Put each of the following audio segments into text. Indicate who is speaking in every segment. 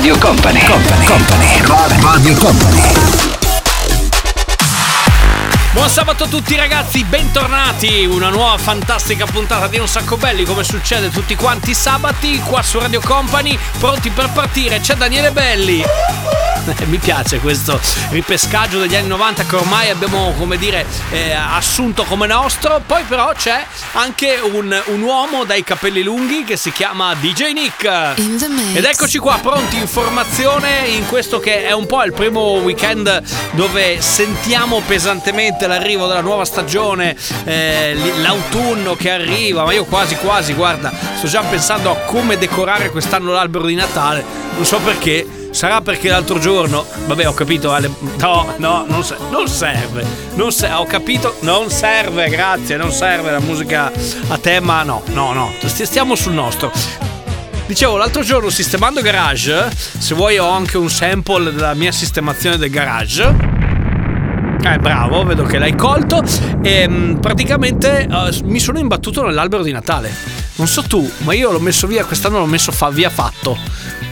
Speaker 1: Radio Company, Company, Company, Radio Company.
Speaker 2: Buon sabato a tutti ragazzi, bentornati. Una nuova fantastica puntata di Un Sacco Belli, come succede tutti quanti sabati, qua su Radio Company, pronti per partire. C'è Daniele Belli. Mi piace questo ripescaggio degli anni 90 che ormai abbiamo, come dire, eh, assunto come nostro. Poi però c'è anche un, un uomo dai capelli lunghi che si chiama DJ Nick. Ed eccoci qua, pronti, informazione in questo che è un po' il primo weekend dove sentiamo pesantemente l'arrivo della nuova stagione, eh, l'autunno che arriva, ma io quasi quasi, guarda, sto già pensando a come decorare quest'anno l'albero di Natale, non so perché. Sarà perché l'altro giorno, vabbè, ho capito, Ale, no, no, non, se- non serve, non serve, ho capito, non serve, grazie, non serve la musica a tema, no, no, no, st- stiamo sul nostro. Dicevo, l'altro giorno sistemando garage, se vuoi ho anche un sample della mia sistemazione del garage. Eh, bravo, vedo che l'hai colto. E mm, praticamente eh, mi sono imbattuto nell'albero di Natale. Non so tu, ma io l'ho messo via, quest'anno l'ho messo fa- via fatto.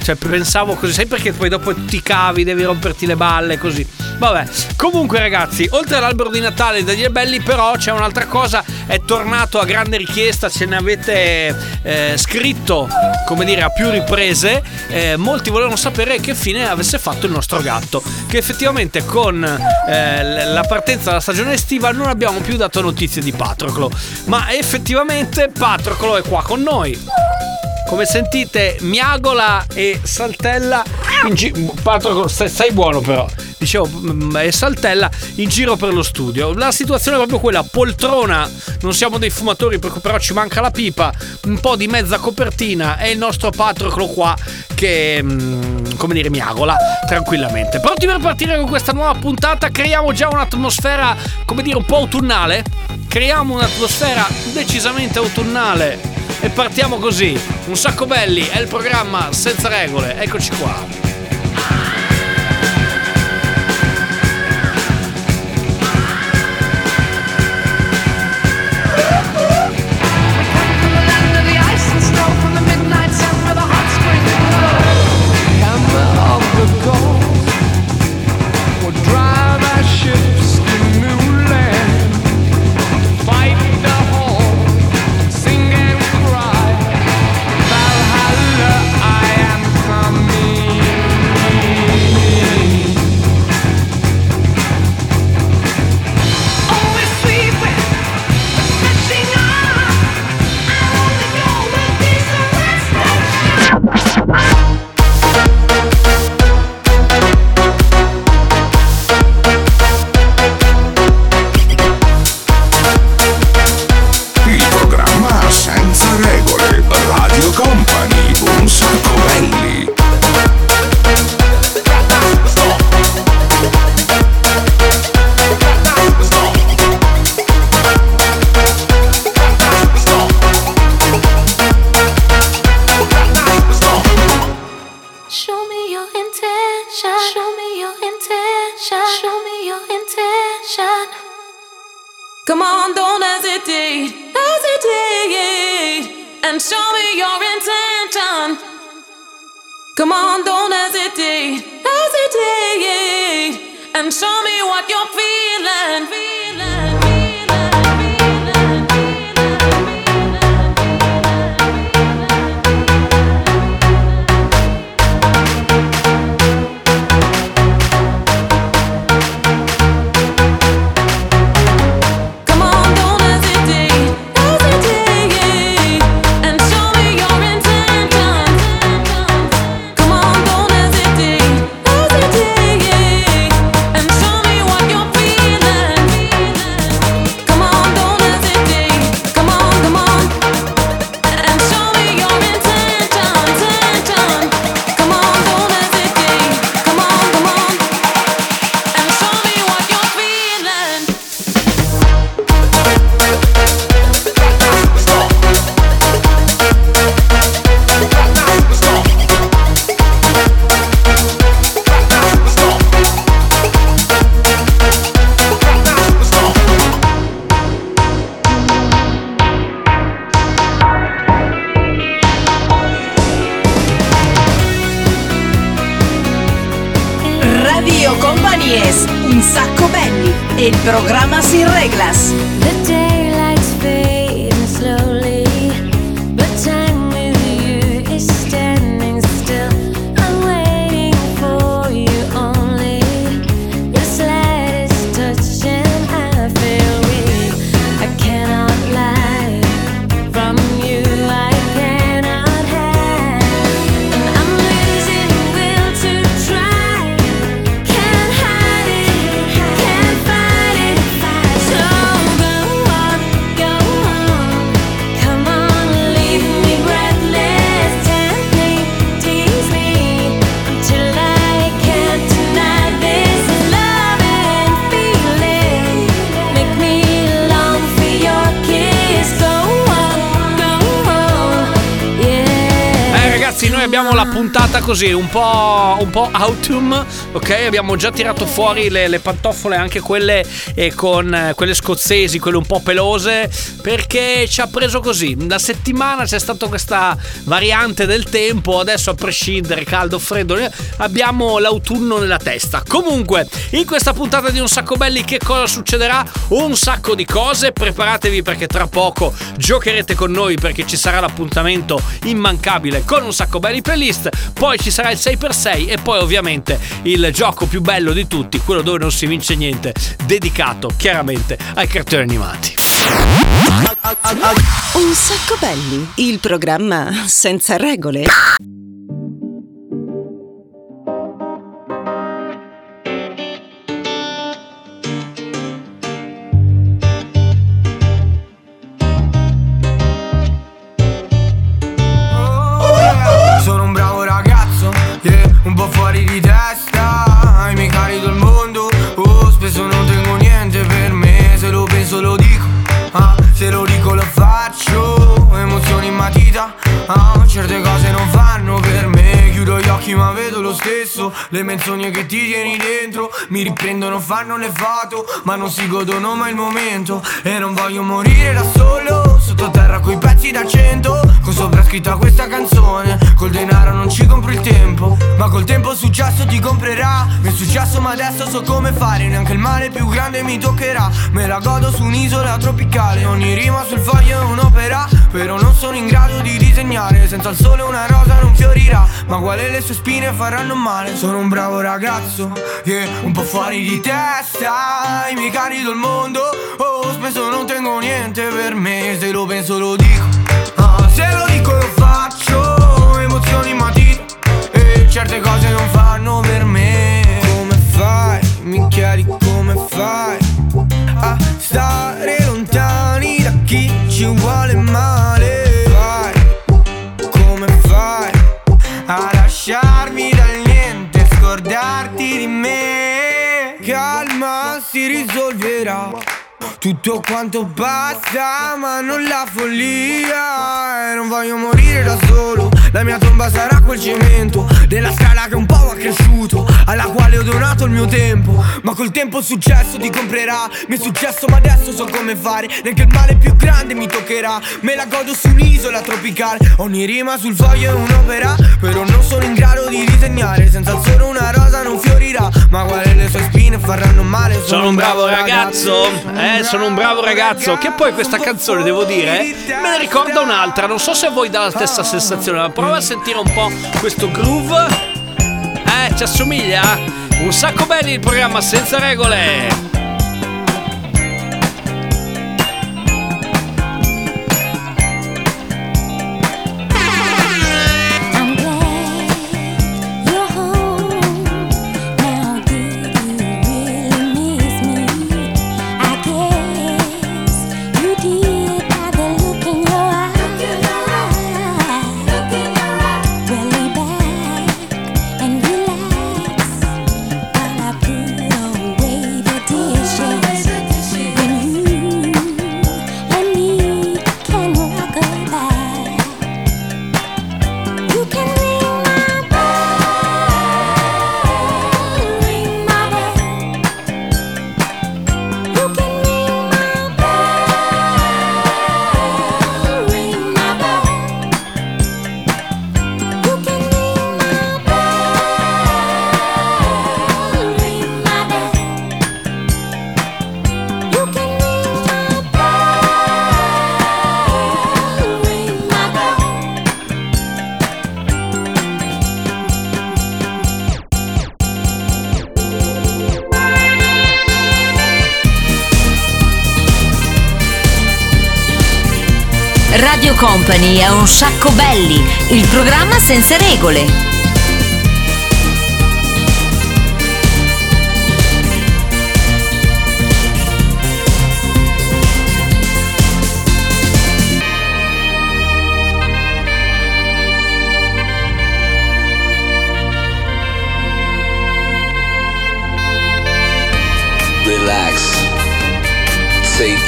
Speaker 2: Cioè, pensavo così, sai perché poi dopo ti cavi, devi romperti le balle, così. Vabbè, comunque ragazzi, oltre all'albero di Natale degli Belli, però c'è un'altra cosa, è tornato a grande richiesta, ce ne avete eh, scritto, come dire, a più riprese. Eh, molti volevano sapere che fine avesse fatto il nostro gatto, che effettivamente con eh, la partenza della stagione estiva non abbiamo più dato notizie di Patroclo, ma effettivamente Patroclo è qua con noi. Come sentite, miagola e saltella. In gi- Patroclo, stai, stai buono però. Dicevo, mm, e saltella in giro per lo studio. La situazione è proprio quella: poltrona, non siamo dei fumatori, però ci manca la pipa. Un po' di mezza copertina e il nostro Patroclo qua che, mm, come dire, miagola tranquillamente. Pronti per partire con questa nuova puntata? Creiamo già un'atmosfera, come dire, un po' autunnale. Creiamo un'atmosfera decisamente autunnale. E partiamo così. Un sacco belli, è il programma senza regole. Eccoci qua. Abbiamo la puntata così, un po', un po' autumn, ok? Abbiamo già tirato fuori le, le pantofole, anche quelle eh, con eh, quelle scozzesi, quelle un po' pelose, perché ci ha preso così. Da settimana c'è stata questa variante del tempo, adesso a prescindere, caldo freddo, eh, abbiamo l'autunno nella testa. Comunque, in questa puntata di Un Sacco Belli che cosa succederà? Un sacco di cose, preparatevi perché tra poco giocherete con noi perché ci sarà l'appuntamento immancabile con Un Sacco Belli playlist, poi ci sarà il 6x6 e poi ovviamente il gioco più bello di tutti, quello dove non si vince niente, dedicato chiaramente ai cartoni animati.
Speaker 3: Un sacco belli, il programma senza regole.
Speaker 4: Matita, ah, lo stesso. Le menzogne che ti tieni dentro Mi riprendono, fanno le foto Ma non si godono mai il momento. E non voglio morire da solo Sottoterra coi pezzi da cento. Con sopra scritta questa canzone Col denaro non ci compro il tempo. Ma col tempo il successo ti comprerà. Mi è successo ma adesso so come fare. Neanche il male più grande mi toccherà. Me la godo su un'isola tropicale. Ogni rima sul foglio è un'opera. Però non sono in grado di disegnare. Senza il sole una rosa non fiorirà. Ma quale le sue spine faranno male. Sono un bravo ragazzo yeah, Un po' fuori di testa. I miei cari del mondo Oh spesso non tengo niente per me. Se lo penso lo dico. Ah, Se lo dico lo faccio. Emozioni in matita E certe cose non fanno per me. Come fai? Mi chiedi come fai? A stare lontani da chi ci vuole male. Fai come fai lasciarmi dal niente Scordarti di me. Calma si risolverà. Tutto quanto basta, ma non la follia. E non voglio morire da solo. La mia tomba sarà quel cemento Della scala che un po' ha cresciuto Alla quale ho donato il mio tempo. Ma col tempo il successo ti comprerà. Mi è successo ma adesso so come fare. Neanche il male più grande mi toccherà. Me la godo su un'isola tropicale. Ogni rima sul foglio è un'opera Però non sono male
Speaker 2: Sono un bravo ragazzo, eh, sono un bravo ragazzo. Che poi questa canzone, devo dire, me ne ricorda un'altra. Non so se a voi dà la stessa sensazione, ma prova a sentire un po' questo groove. Eh, ci assomiglia? Un sacco belli il programma senza regole.
Speaker 5: Radio Company è un sacco belli, il programma senza regole.
Speaker 6: Relax. Take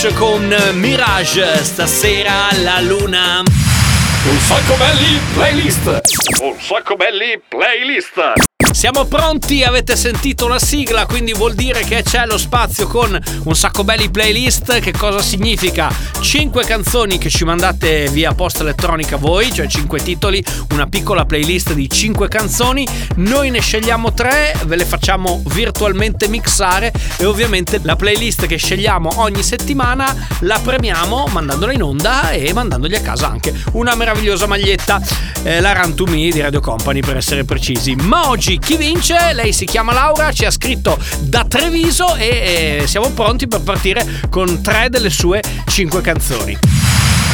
Speaker 2: Scotch con Mirage, stasera la luna.
Speaker 7: Un sacco belli playlist. Un sacco belli playlist.
Speaker 2: Siamo pronti, avete sentito la sigla, quindi vuol dire che c'è lo spazio con un sacco belli playlist. Che cosa significa? 5 canzoni che ci mandate via posta elettronica voi, cioè 5 titoli, una piccola playlist di 5 canzoni. Noi ne scegliamo 3, ve le facciamo virtualmente mixare e ovviamente la playlist che scegliamo ogni settimana la premiamo mandandola in onda e mandandogli a casa anche una meravigliosa maglietta, eh, la Run to Me di Radio Company per essere precisi. Ma oggi chi vince? Lei si chiama Laura, ci ha scritto da Treviso e eh, siamo pronti per partire con tre delle sue cinque canzoni.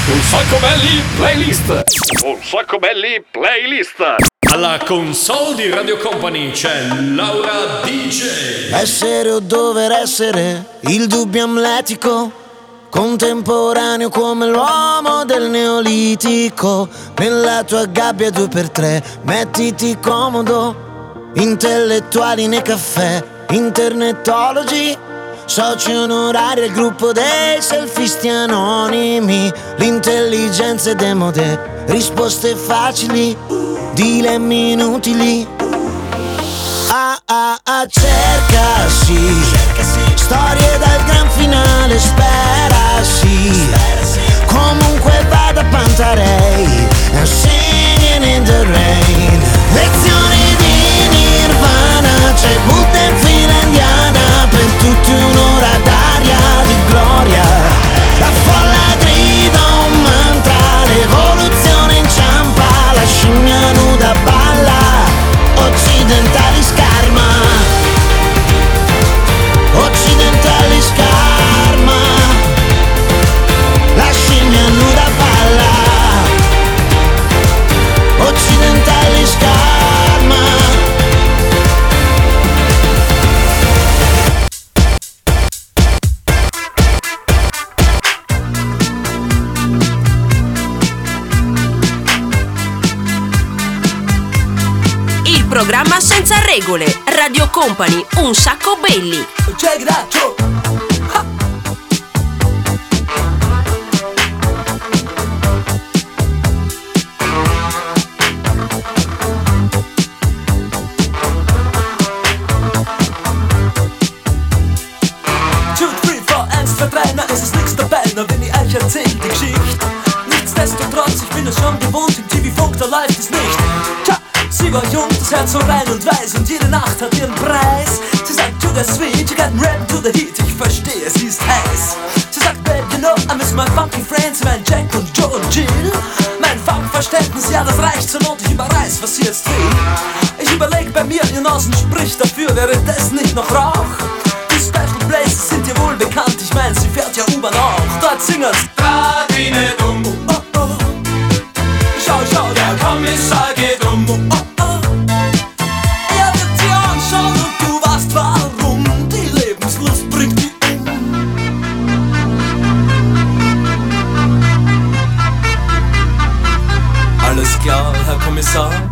Speaker 7: Un sacco belli playlist. Un sacco belli playlist.
Speaker 2: Alla console di Radio Company c'è Laura DJ.
Speaker 8: Essere o dover essere il dubbio amletico, contemporaneo come l'uomo del neolitico. Nella tua gabbia due per tre, mettiti comodo. Intellettuali nei caffè, internetologi. Soci onorari al gruppo dei selfisti anonimi. L'intelligenza è demode, risposte facili, dilemmi inutili. Ah ah ah cercasi Storie dal gran finale sperasi Comunque vada Pantarei
Speaker 9: sedute fino indiana per tutti un'ora
Speaker 10: d'aria di gloria. Programma senza regole. Radio Company, un sacco belli. Check ist erzähl die Geschichte. Nichtsdestotrotz, ich bin es schon gewohnt, im TV-Funk, es nicht. Tja, sie war jung, das Herz so rein und weiß und jede Nacht hat ihren Preis. Sie sagt, to the sweet, you got rap to the heat, ich verstehe, sie ist heiß. Sie sagt, babe, you know, I miss my funky friends, mein Jack und Joe und Jill. Mein Funkverständnis, ja, das reicht zur Not, ich überreiß, was sie jetzt will. Ich überleg bei mir, ihr Nasen spricht dafür, wäre das nicht noch Rauch? Die Special Places sind dir wohl bekannt, ich mein, sie fährt ja U-Bahn auch. Dort singen's.
Speaker 3: 있어.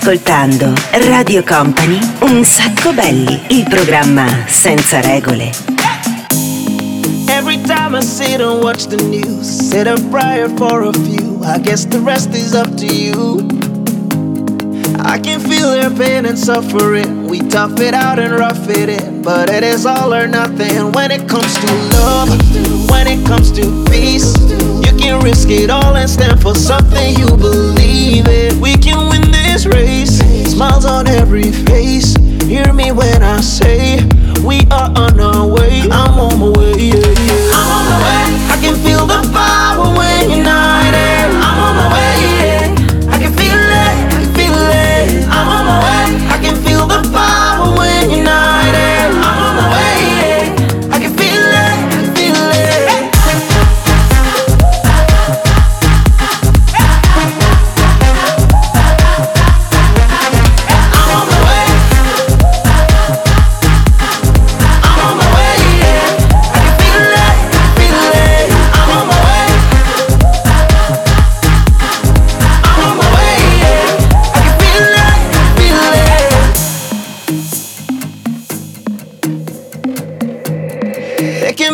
Speaker 3: Ascoltando Radio Company Un sacco belli, il programma senza regole.
Speaker 11: Every time I sit and watch the news, said a prayer for a few. I guess the rest is up to you. I can feel their pain and suffering. We tough it out and rough it in, but it is all or nothing when it comes to love. When it comes to peace, you can risk it all and stand for something you believe in. We can win this race. Smiles on every face. Hear me when I say we are on our way. I'm on my way. Yeah,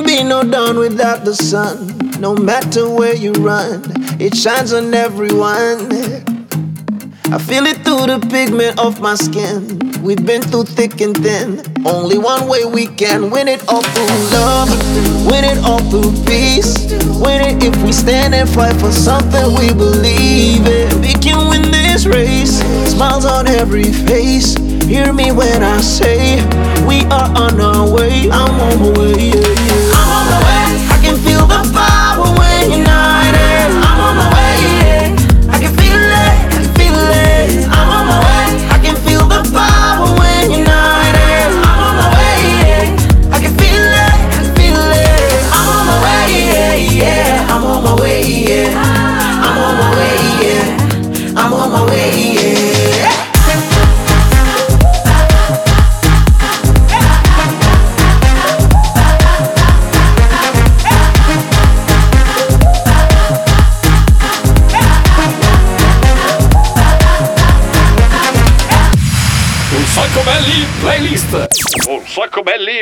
Speaker 11: feel it. There can be no dawn without the sun. No matter where you run, it shines on everyone. I feel it through the pigment of my skin. We've been through thick and thin. Only one way we can win it all through love, win it all through peace. Win it if we stand and fight for something we believe in. We can win this race. Smiles on every face. Hear me when I say we are on our way. I'm on my way. Yeah, yeah.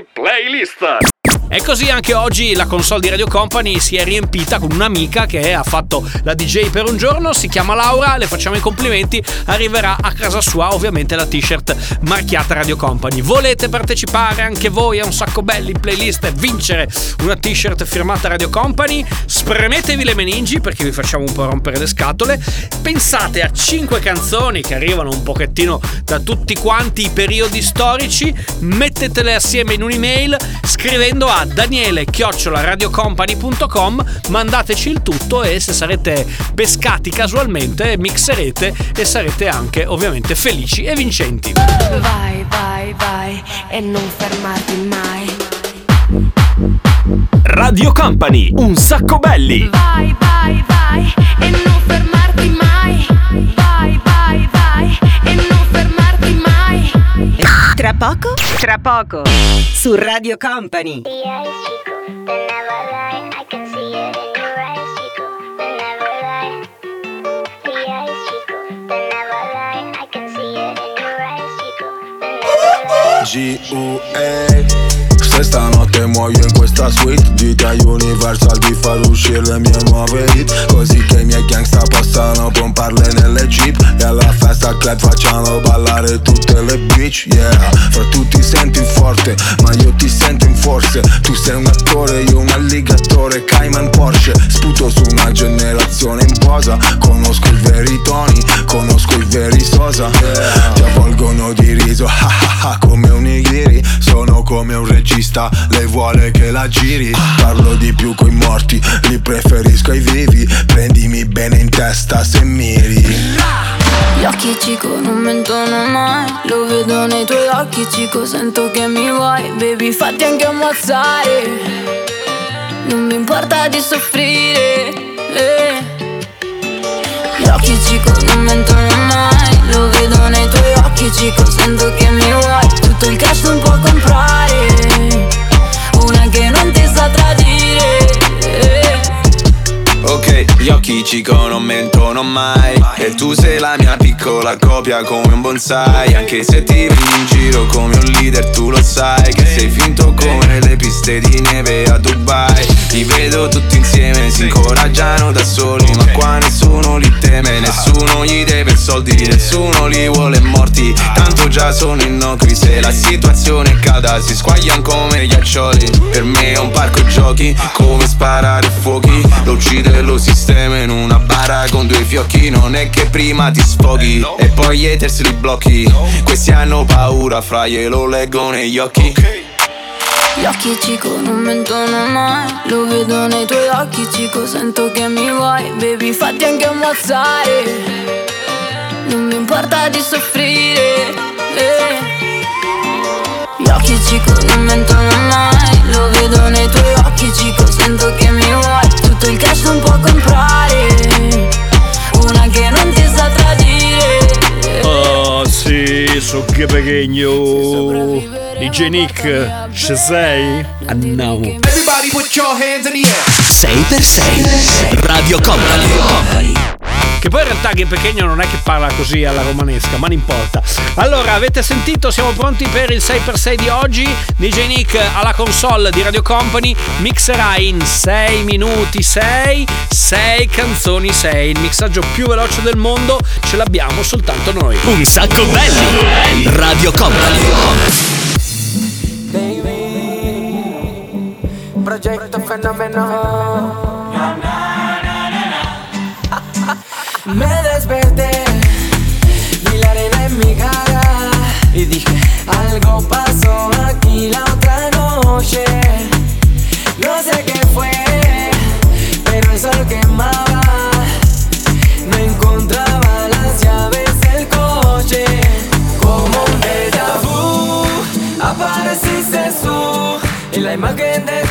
Speaker 12: Un sacco
Speaker 2: così anche oggi la console di Radio Company si è riempita con un'amica che ha fatto la DJ per un giorno, si chiama Laura, le facciamo i complimenti, arriverà a casa sua ovviamente la t-shirt marchiata Radio Company. Volete partecipare anche voi a un sacco belli in playlist e vincere una t-shirt firmata Radio Company? Spremetevi le meningi perché vi facciamo un po' rompere le scatole. Pensate a 5 canzoni che arrivano un pochettino da tutti quanti i periodi storici, mettetele assieme in un'email scrivendo a daniele radiocompany.com mandateci il tutto e se sarete pescati casualmente mixerete e sarete anche ovviamente felici e vincenti.
Speaker 13: Vai, vai, vai e non fermarti mai.
Speaker 14: Radio Company, un sacco belli.
Speaker 13: Vai, vai, vai e non fermarti mai. Vai, vai, vai e non fermarti mai.
Speaker 3: Tra poco, tra poco, su Radio Company.
Speaker 15: G-U-A Se stanotte muoio in questa suite Dite a Universal di far uscire le mie nuove hit. Così che i miei gangsta possano pomparle nelle jeep. E alla festa club facciano ballare tutte le bitch Yeah, fra tu ti senti forte Ma io ti sento in forze. Tu sei un attore, io un alligatore Cayman Porsche. Sputo su una generazione in posa Conosco i veri toni, conosco i veri sosa. Ti avvolgono di riso, ha ha ha come nigiri Sono come un regista, lei vuole che la giri. Parlo di più coi morti, li preferisco ai vivi. Prendimi bene in testa se miri.
Speaker 16: Gli occhi cico non mentono mai. Lo vedo nei tuoi occhi cico Sento che mi vuoi. Baby fatti anche ammazzare. Non mi importa di soffrire eh. Gli occhi cico non mentono mai Lo vedo nei tuoi occhi cico Sento che mi vuoi Tutto il cash non può comprare Una che non ti sa tradire.
Speaker 17: Ok, gli occhi cico non mentono mai. E tu sei la mia piccola copia come un bonsai. Anche se ti vedi in giro come un leader tu lo sai Che sei finto come le piste di neve a Dubai. Ti vedo tutti insieme, si incoraggiano da soli Ma qua nessuno li teme, nessuno gli deve soldi Nessuno li vuole morti, tanto già sono innocui Se la situazione è calda si squagliano come ghiaccioli Per me è un parco giochi, come sparare fuochi. Lo uccide lo sistema in una bara con due fiocchi. Non è che prima ti sfoghi e poi gli haters li blocchi. Questi hanno paura, fra glielo leggo negli occhi.
Speaker 16: Gli occhi cico non mentono mai Lo vedo nei tuoi occhi. Cico Sento che mi vuoi Baby fatti anche ammazzare. Non mi importa di soffrire eh. Gli occhi cico non mentono mai Lo vedo nei tuoi occhi cico Sento che mi vuoi Tutto il cash non può comprare Una che non ti sa tradire
Speaker 2: Oh sì, so che pechegno DJ Nick, ci sei? Andiamo
Speaker 10: Everybody put your hands in the air.
Speaker 14: 6x6 Radio Company.
Speaker 2: Che poi in realtà Game Pechegno non è che parla così alla romanesca, ma non importa. Allora, avete sentito? Siamo pronti per il 6x6 di oggi. DJ Nick alla console di Radio Company mixerà in 6 minuti 6, 6 canzoni 6. Il mixaggio più veloce del mondo ce l'abbiamo soltanto noi.
Speaker 14: Un sacco belli. Radio Company.
Speaker 4: Progetto fenomeno Me desperté y la arena en mi cara Y dije, algo pasó aquí la otra noche No sé qué fue, pero el sol quemaba. No encontraba las llaves del coche. Como un déjà vu Apareciste tú En la imagen de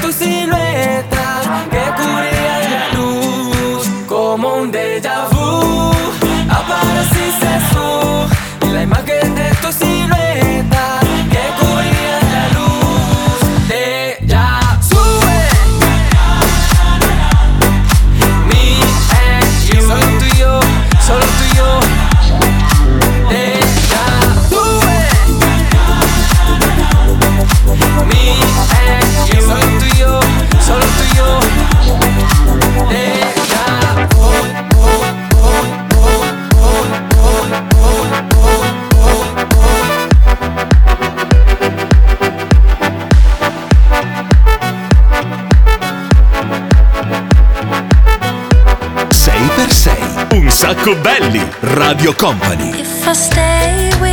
Speaker 14: sacco belli. Radio Company.
Speaker 18: If I stay with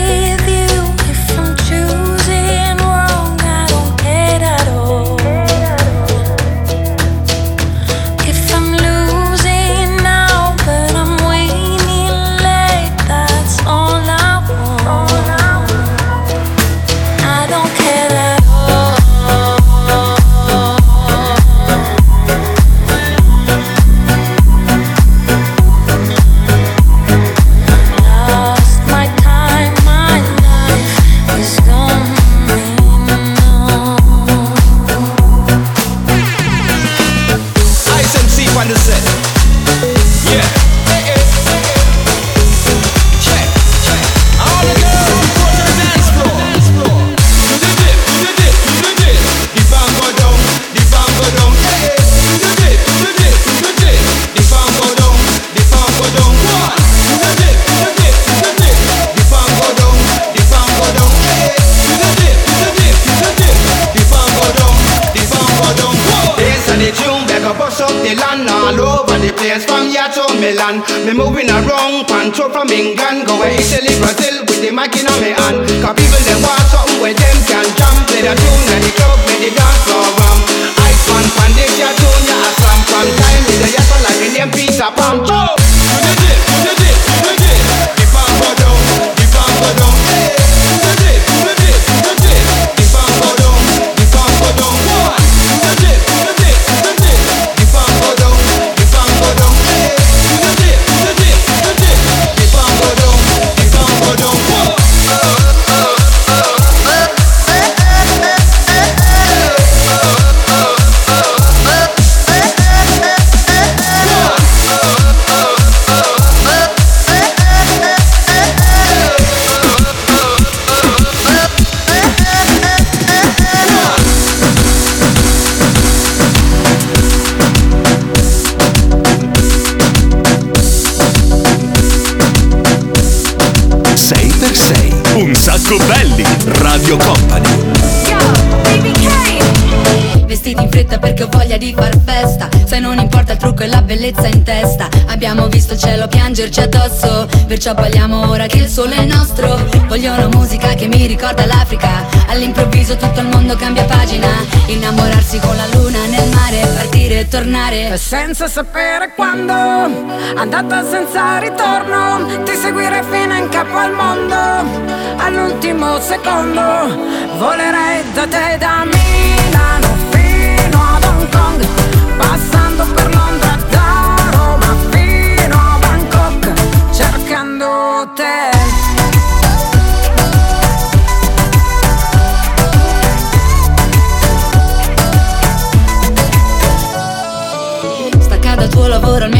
Speaker 19: the all
Speaker 20: over the place from here to Milan. Me moving around, control from England, go to Italy, Brazil with the mic in my hand. Cause people they want something where them can jump, play the tune at the club, make the dance floor ram. Ice man, pan this your tune, ya a slam from time with the yes like the name Peter Pan. Joe.
Speaker 14: Sei
Speaker 21: bellezza in testa. Abbiamo visto il cielo piangerci addosso. Perciò balliamo ora che il sole è nostro. Voglio una musica che mi ricorda l'Africa. All'improvviso tutto il mondo cambia pagina. Innamorarsi con la luna nel mare Partire e tornare.
Speaker 22: Senza sapere quando, andata senza ritorno, ti seguirei fino in capo al mondo. All'ultimo secondo, volerei da te da Milano fino ad Hong Kong, passando per Londra
Speaker 21: tuo lavoro almeno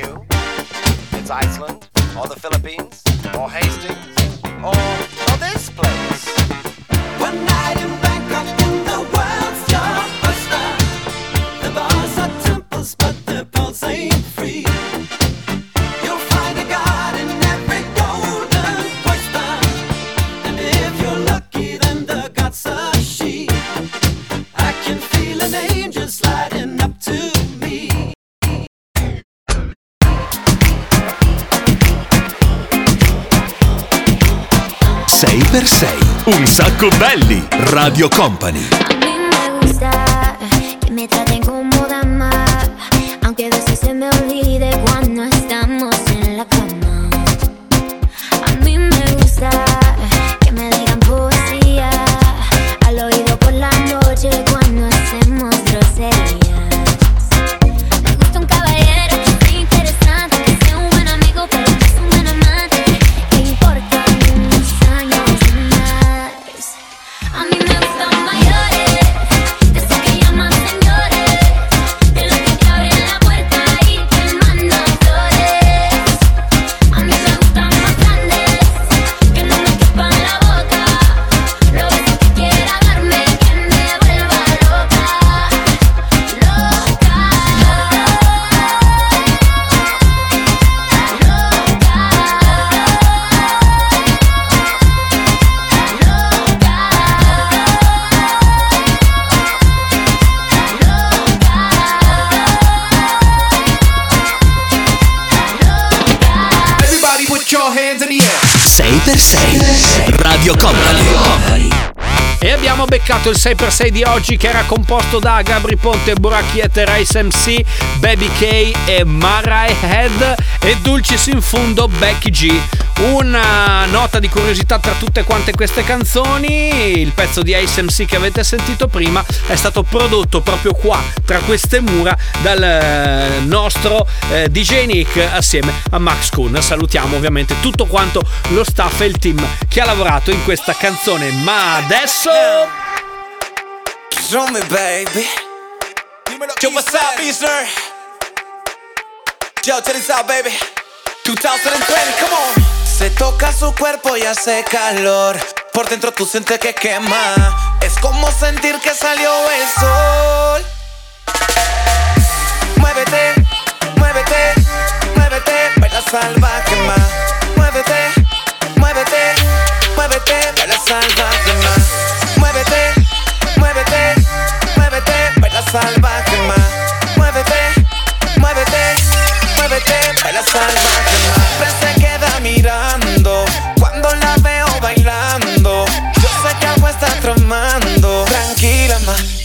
Speaker 10: It's Iceland, or the Philippines, or Hastings, or,
Speaker 14: Un sacco belli. Radio Company.
Speaker 1: 6x6 Radio Company.
Speaker 2: E abbiamo beccato il 6x6 di oggi che era composto da Gabri Ponte, Buracchiette, Rice MC, Baby K e Marai Head e Dulcis in fundo Becky G. Una nota di curiosità tra tutte quante queste canzoni, il pezzo di Ice MC che avete sentito prima è stato prodotto proprio qua, tra queste mura, dal eh, nostro eh, DJ Nick assieme a Max Kuhn. Salutiamo ovviamente tutto quanto lo staff e il team che ha lavorato in questa canzone, ma adesso...
Speaker 23: Show me, baby. Yo, what's up, Easter? Yo, check this out, baby. 2020, come on. Se toca su cuerpo y hace calor. Por dentro tú sientes que quema. Es como sentir que salió el sol. Muévete, muévete, muévete, baila salvaje más. Muévete, muévete, muévete, baila salvaje más. Muévete, muévete, muévete, baila salvaje más. Muévete, muévete, muévete, baila salvaje más. Siempre se queda mirando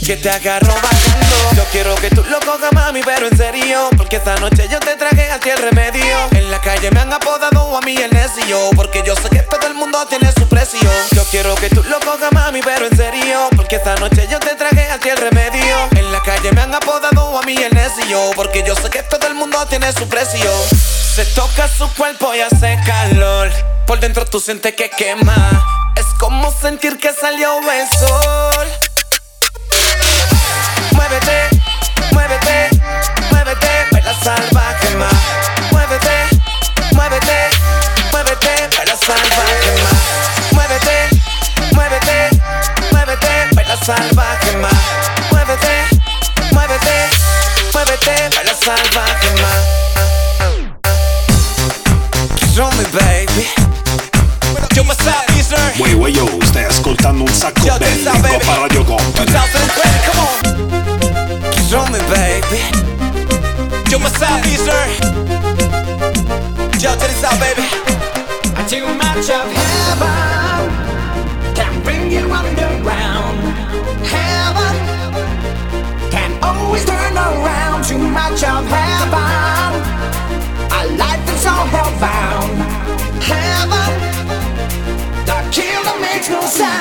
Speaker 23: que te agarro bajando. Yo quiero que tú lo cojas, mami, pero en serio. Porque esta noche yo te traje a ti el remedio. En la calle me han apodado a mí el necio. Porque yo sé que todo el mundo tiene su precio. Yo quiero que tú lo cojas, mami, pero en serio. Porque esta noche yo te traje a ti el remedio. En la calle me han apodado a mí el necio. Porque yo sé que todo el mundo tiene su precio. Se toca su cuerpo y hace calor. Por dentro tú sientes que quema. Es como sentir que salió el sol. Muévete, muévete, muévete, baila salvaje más. Muévete, muévete, muévete, baila salvaje más. Muévete, muévete, muévete, baila salvaje más. Muévete, muévete, muévete, baila salvaje más. Show me, baby. Yo, what's up?
Speaker 14: Wey, wey, yo, stai ascoltando un sacco
Speaker 23: Yo,
Speaker 14: belli. Coppa Radio Company.
Speaker 23: 2020, come on. Easter? Yo, check this out, baby.
Speaker 11: Too much of heaven can bring you underground. Heaven can always turn around. Too much of heaven, a life that's all hellbound. Heaven, the killer makes no sound.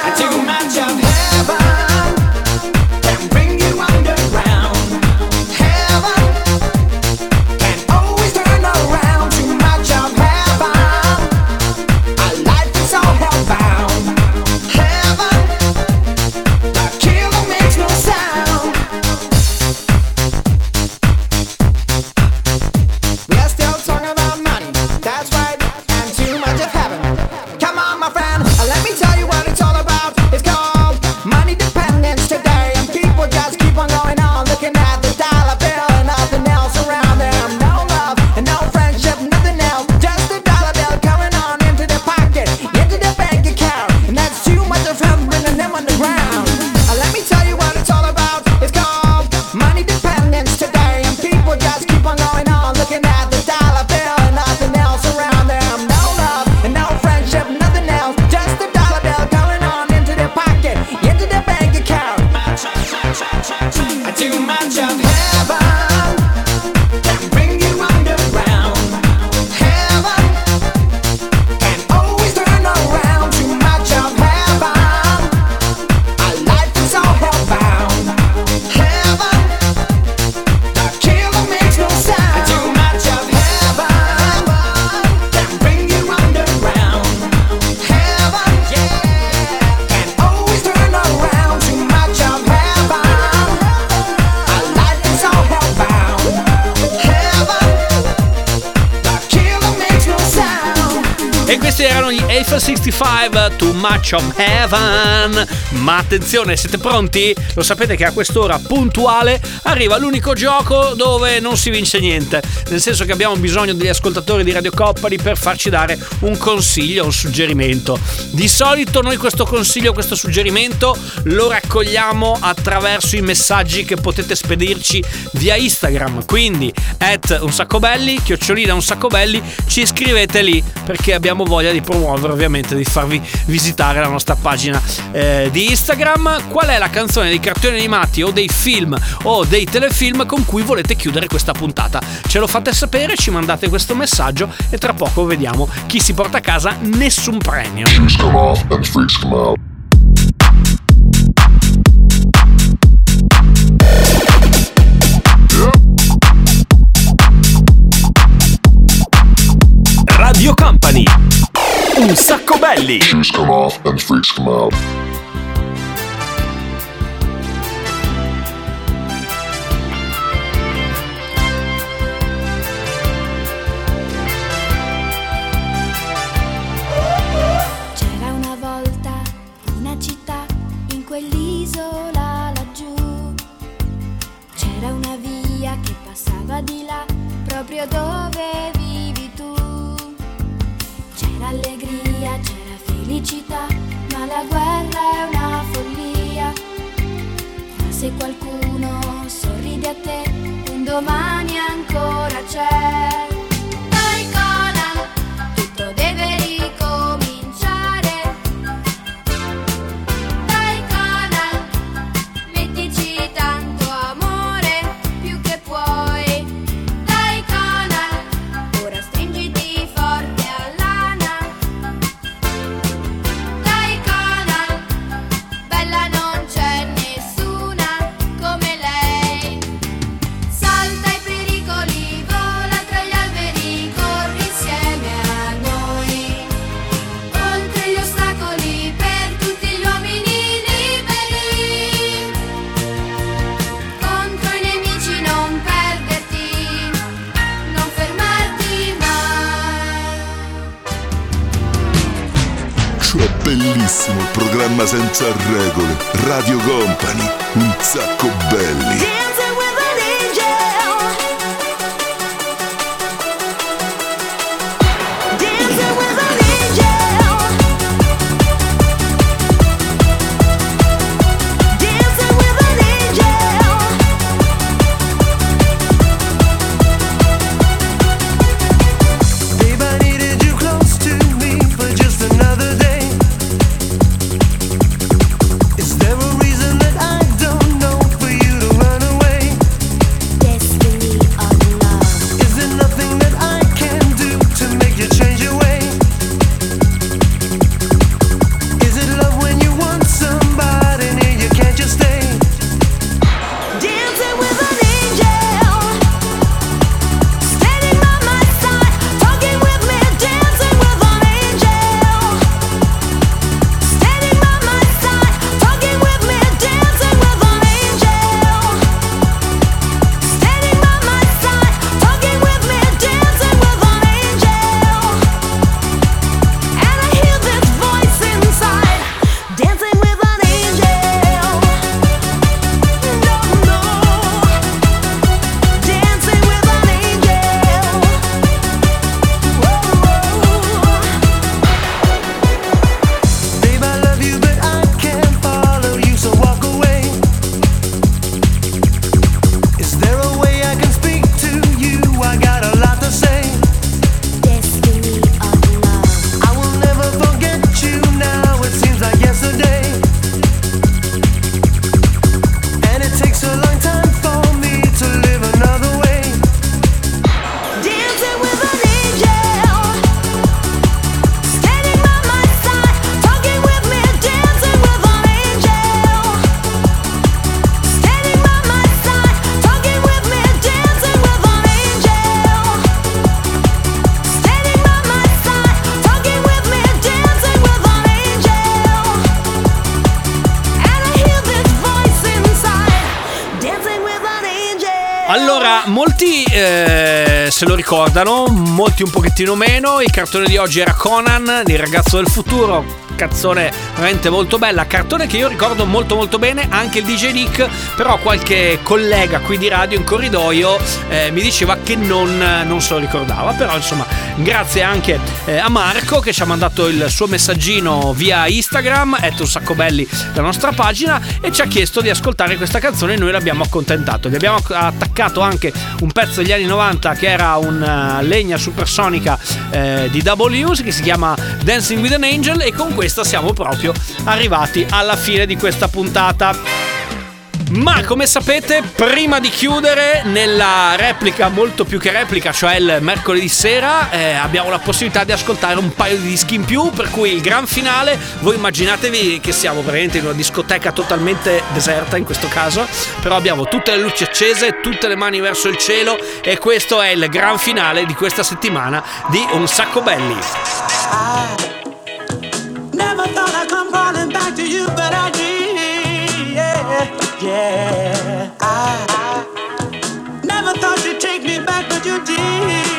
Speaker 2: E questi erano gli Eiffel 65 Too Much of Heaven. Ma attenzione, siete pronti? Lo sapete che a quest'ora puntuale arriva l'unico gioco dove non si vince niente. Nel senso che abbiamo bisogno degli ascoltatori di Radio Coppari per farci dare un consiglio, un suggerimento. Di solito noi questo consiglio, questo suggerimento lo raccogliamo attraverso i messaggi che potete spedirci via Instagram. Quindi, at un sacco belli, chiocciolina un sacco belli, ci scrivete lì perché abbiamo abbiamo voglia di promuovere ovviamente di farvi visitare la nostra pagina eh, di Instagram. Qual è la canzone dei cartoni animati o dei film o dei telefilm con cui volete chiudere questa puntata? Ce lo fate sapere ci mandate questo messaggio e tra poco vediamo chi si porta a casa nessun premio.
Speaker 14: Radio Company. Un sacco belli.
Speaker 24: Shoes come off and freaks come out.
Speaker 25: C'era una volta una città in quell'isola laggiù. C'era una via che passava di là proprio dove vi felicità, ma la guerra è una follia. Se qualcuno sorride a te, un domani ancora c'è.
Speaker 2: molti eh, se lo ricordano, molti un pochettino meno. Il cartone di oggi era Conan, il ragazzo del futuro veramente molto bella, cartone che io ricordo molto molto bene, anche il DJ Nick, però qualche collega qui di radio in corridoio eh, mi diceva che non, non se lo ricordava, però insomma grazie anche eh, a Marco che ci ha mandato il suo messaggino via Instagram, è un sacco belli la nostra pagina e ci ha chiesto di ascoltare questa canzone e noi l'abbiamo accontentato, gli abbiamo attaccato anche un pezzo degli anni 90 che era una legna supersonica eh, di Double Use che si chiama Dancing with an Angel e con questa siamo proprio arrivati alla fine di questa puntata. Ma come sapete, prima di chiudere, nella replica, molto più che replica, cioè il mercoledì sera, eh, abbiamo la possibilità di ascoltare un paio di dischi in più. Per cui il gran finale, voi immaginatevi che siamo veramente in una discoteca totalmente deserta in questo caso. Però abbiamo tutte le luci accese, tutte le mani verso il cielo. E questo è il gran finale di questa settimana di Un sacco belli.
Speaker 13: Never thought I'd come running back to you, but I did. Yeah, yeah. I never thought you'd take me back, but you did.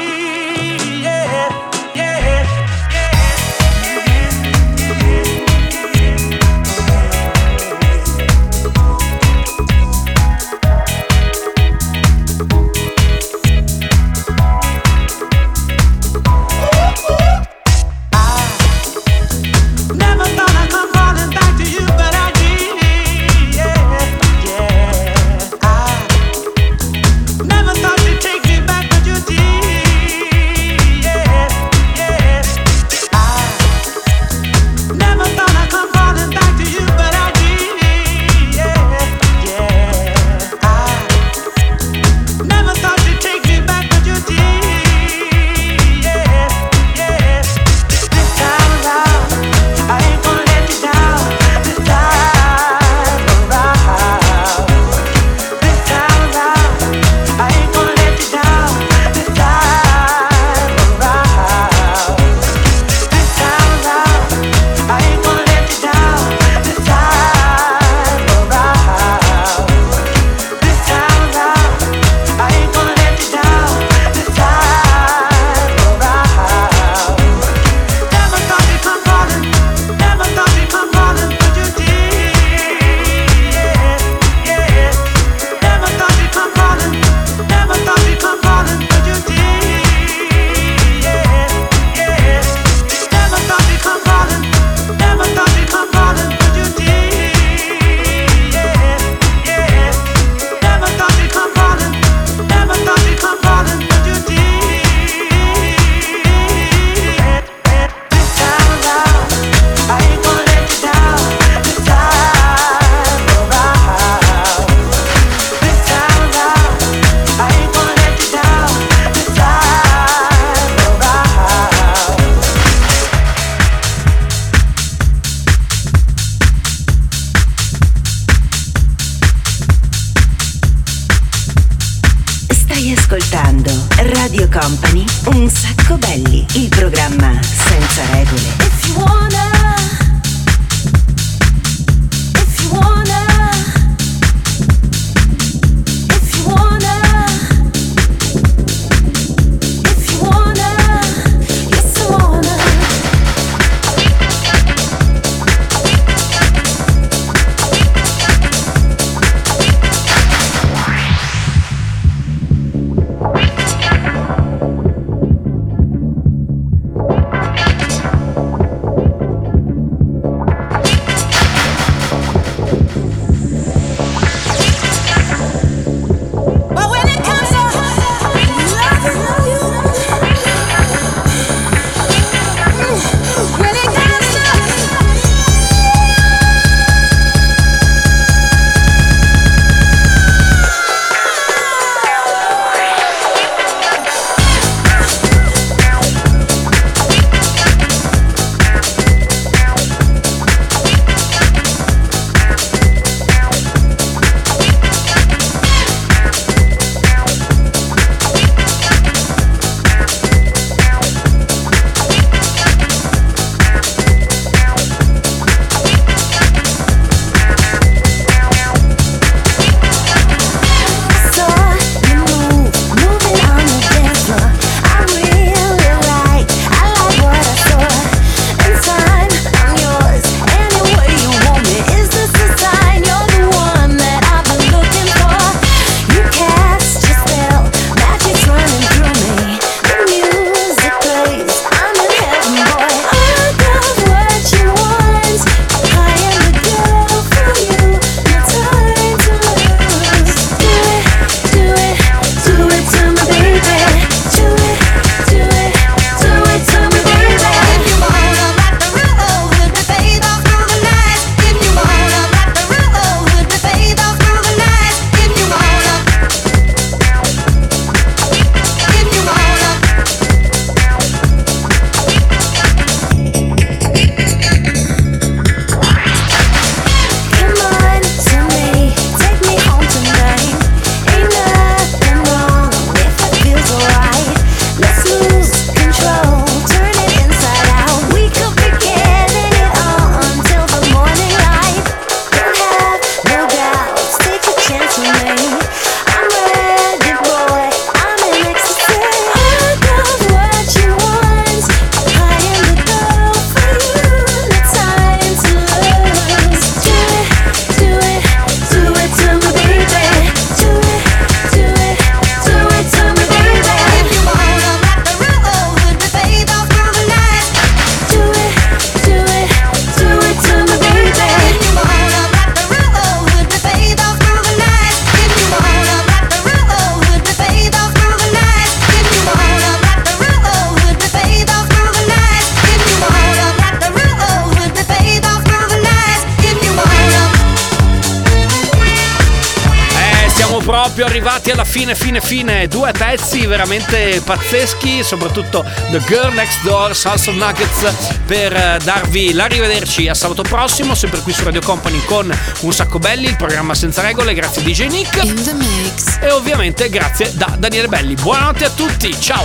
Speaker 2: Veramente pazzeschi, soprattutto The Girl Next Door, Salsa Nuggets, per eh, darvi l'arrivederci a sabato prossimo, sempre qui su Radio Company con Un Sacco Belli, il programma senza regole. Grazie DJ Nick. E ovviamente grazie da Daniele Belli. Buonanotte a tutti, ciao!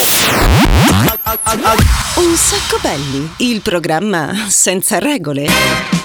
Speaker 3: Un sacco belli, il programma senza regole.